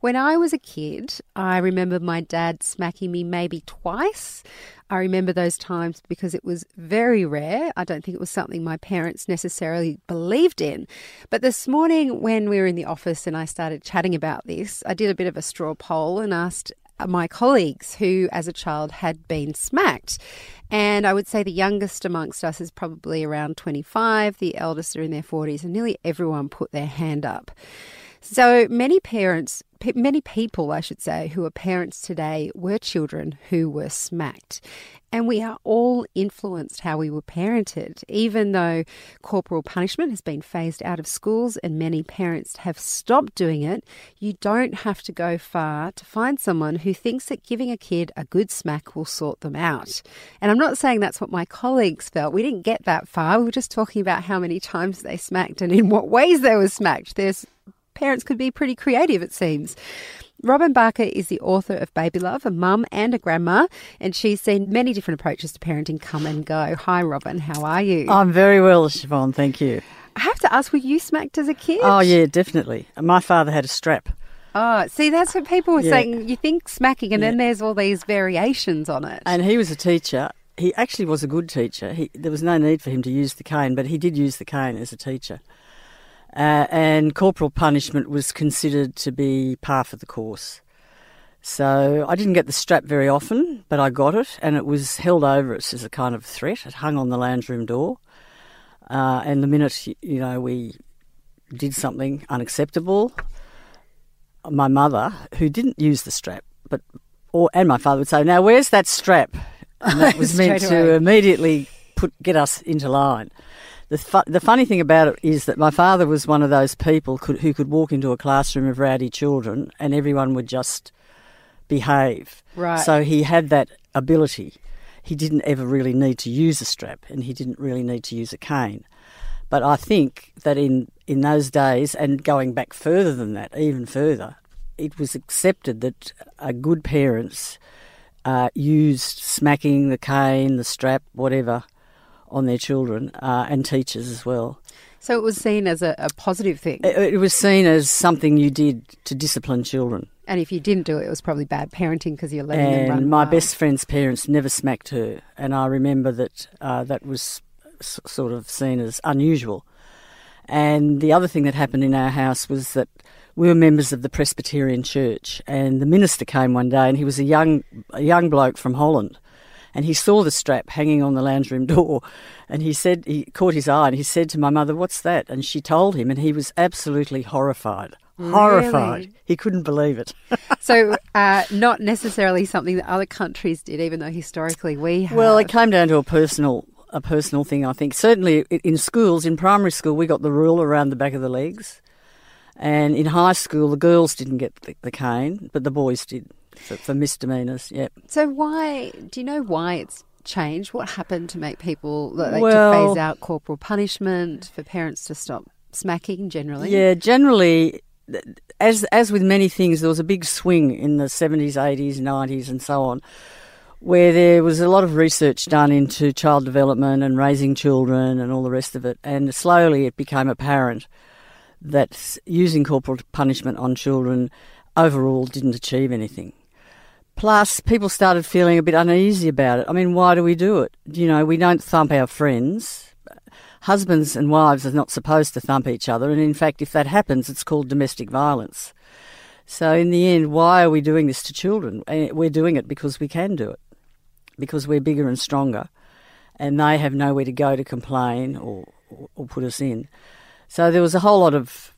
When I was a kid, I remember my dad smacking me maybe twice. I remember those times because it was very rare. I don't think it was something my parents necessarily believed in. But this morning, when we were in the office and I started chatting about this, I did a bit of a straw poll and asked my colleagues who, as a child, had been smacked. And I would say the youngest amongst us is probably around 25, the eldest are in their 40s, and nearly everyone put their hand up. So many parents, many people, I should say, who are parents today were children who were smacked. And we are all influenced how we were parented. Even though corporal punishment has been phased out of schools and many parents have stopped doing it, you don't have to go far to find someone who thinks that giving a kid a good smack will sort them out. And I'm not saying that's what my colleagues felt. We didn't get that far. We were just talking about how many times they smacked and in what ways they were smacked. There's parents could be pretty creative, it seems. Robin Barker is the author of Baby Love, a mum and a grandma, and she's seen many different approaches to parenting come and go. Hi, Robin, how are you? I'm very well, Siobhan, thank you. I have to ask, were you smacked as a kid? Oh, yeah, definitely. My father had a strap. Oh, see, that's what people were yeah. saying. You think smacking, and yeah. then there's all these variations on it. And he was a teacher. He actually was a good teacher. He, there was no need for him to use the cane, but he did use the cane as a teacher. Uh, and corporal punishment was considered to be par for the course. So I didn't get the strap very often, but I got it, and it was held over us as a kind of threat. It hung on the lounge room door, uh, and the minute you know we did something unacceptable, my mother, who didn't use the strap, but or and my father would say, "Now where's that strap?" And that was meant to immediately put get us into line. The, fu- the funny thing about it is that my father was one of those people could, who could walk into a classroom of rowdy children and everyone would just behave. Right. So he had that ability. He didn't ever really need to use a strap and he didn't really need to use a cane. But I think that in, in those days, and going back further than that, even further, it was accepted that a good parents uh, used smacking, the cane, the strap, whatever, on their children uh, and teachers as well. So it was seen as a, a positive thing? It, it, was seen as something you did to discipline children. And if you didn't do it, it was probably bad parenting because you're letting and them run. my wild. best friend's parents never smacked her, and I remember that uh, that was s- sort of seen as unusual. And the other thing that happened in our house was that we were members of the Presbyterian Church, and the minister came one day, and he was a young a young bloke from Holland, and he saw the strap hanging on the lounge room door and he said he caught his eye and he said to my mother what's that? And she told him and he was absolutely horrified. Horrified. Really? he couldn't believe it. So uh, not necessarily something that other countries did even though historically we have. Well it came down to a personal a personal thing i think. Certainly in schools in primary school we got the rule around the back of the legs. And in high school the girls didn't get the, the cane but the boys did for, for misdemeanors. Yep. So why do you know why it's changed? What happened to make people like well, to phase out corporal punishment for parents to stop smacking generally? Yeah, generally. As as with many things, there was a big swing in the seventies, eighties, nineties, and so on, where there was a lot of research done into child development and raising children and all the rest of it. And slowly, it became apparent that using corporal punishment on children overall didn't achieve anything. Plus, people started feeling a bit uneasy about it. I mean, why do we do it? You know, we don't thump our friends. Husbands and wives are not supposed to thump each other, and in fact, if that happens, it's called domestic violence. So, in the end, why are we doing this to children? Eh, we're doing it because we can do it, because we're bigger and stronger, and they have nowhere to go to complain or, or, or put us in. So, there was a whole lot of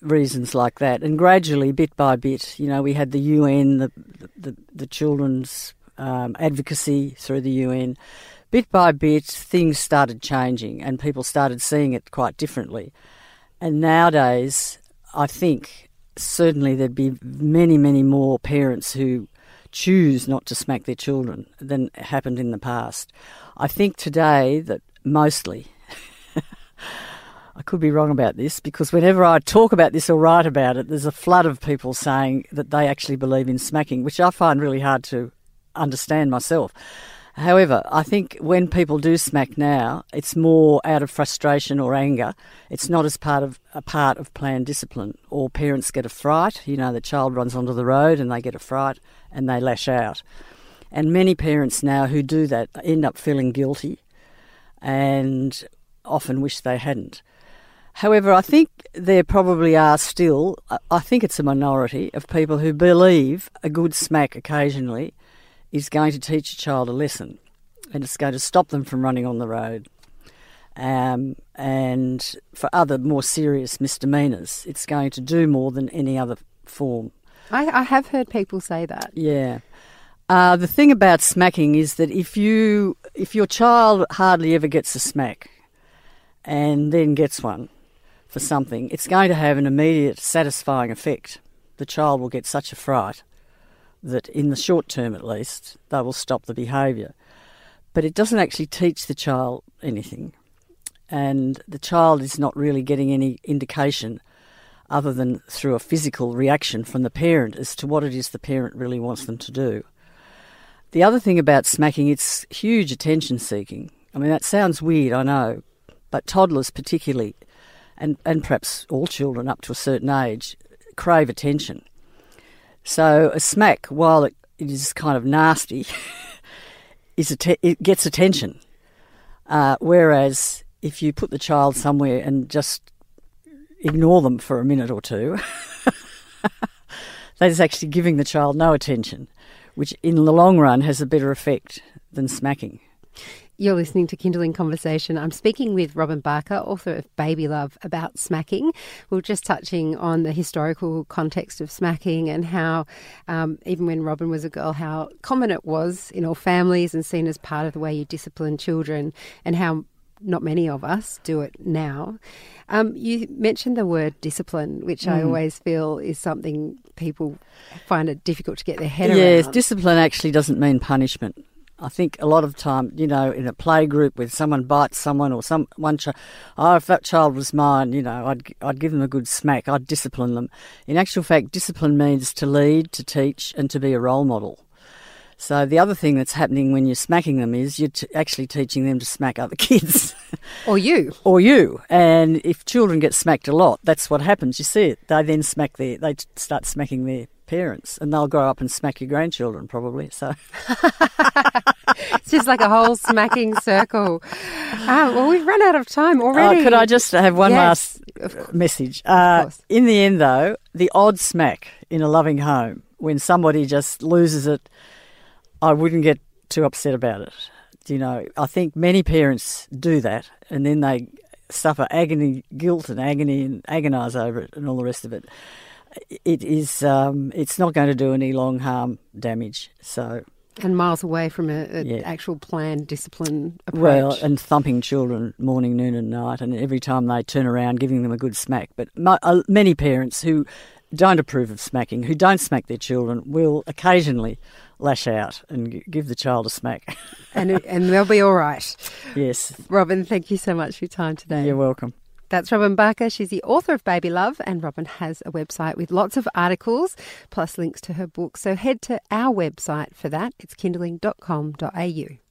reasons like that. And gradually, bit by bit, you know, we had the UN, the the, the children's um, advocacy through the UN. Bit by bit, things started changing, and people started seeing it quite differently. And nowadays, I think certainly there'd be many, many more parents who choose not to smack their children than happened in the past. I think today that mostly, I could be wrong about this because whenever I talk about this or write about it, there's a flood of people saying that they actually believe in smacking, which I find really hard to understand myself. However, I think when people do smack now, it's more out of frustration or anger. It's not as part of a part of planned discipline. Or parents get a fright. You know, the child runs onto the road and they get a fright and they lash out. And many parents now who do that end up feeling guilty and often wish they hadn't. However, I think there probably are still, I think it's a minority of people who believe a good smack occasionally is going to teach a child a lesson and it's going to stop them from running on the road. Um, and for other more serious misdemeanours, it's going to do more than any other form. I, I have heard people say that. Yeah. Uh, the thing about smacking is that if you if your child hardly ever gets a smack and then gets one for something, it's going to have an immediate satisfying effect. The child will get such a fright that in the short term at least, they will stop the behaviour. But it doesn't actually teach the child anything. And the child is not really getting any indication other than through a physical reaction from the parent as to what it is the parent really wants them to do. The other thing about smacking, it's huge attention seeking. I mean, that sounds weird, I know, but toddlers particularly, and, and perhaps all children up to a certain age, crave attention. So a smack, while it, is kind of nasty, is att- it gets attention. Uh, whereas if you put the child somewhere and just ignore them for a minute or two, that is actually giving the child no attention, which in the long run has a better effect than smacking. You're listening to Kinderling Conversation. I'm speaking with Robin Barker, author of Baby Love, about smacking. We are just touching on the historical context of smacking and how, um, even when Robin was a girl, how common it was in all families and seen as part of the way you discipline children, and how not many of us do it now. Um, you mentioned the word discipline, which mm. I always feel is something people find it difficult to get their head yes, around. Yes, discipline actually doesn't mean punishment. I think a lot of time, you know, in a play group where someone bites someone or some one child, oh, if that child was mine, you know, I'd I'd give them a good smack. I'd discipline them. In actual fact, discipline means to lead, to teach, and to be a role model. So the other thing that's happening when you're smacking them is you're t- actually teaching them to smack other kids. or you. or you. And if children get smacked a lot, that's what happens. You see it. They then smack their, they start smacking their parents, and they'll grow up and smack your grandchildren probably. So it's just like a whole smacking circle. Uh, well, we've run out of time already. Oh, could I just have one yes, last message? Uh, in the end, though, the odd smack in a loving home when somebody just loses it, I wouldn't get too upset about it. You know, I think many parents do that, and then they suffer agony, guilt, and agony, and agonise over it, and all the rest of it it is um, it's not going to do any long harm damage. So and miles away from an yeah. actual planned discipline approach. Well, and thumping children morning, noon, and night, and every time they turn around, giving them a good smack. But my, uh, many parents who don't approve of smacking, who don't smack their children, will occasionally lash out and give the child a smack. and and they'll be all right. Yes. Robin, thank you so much for your time today. You're welcome. That's Robin Barker. She's the author of Baby Love, and Robin has a website with lots of articles plus links to her book. So head to our website for that. It's kinderling.com.au.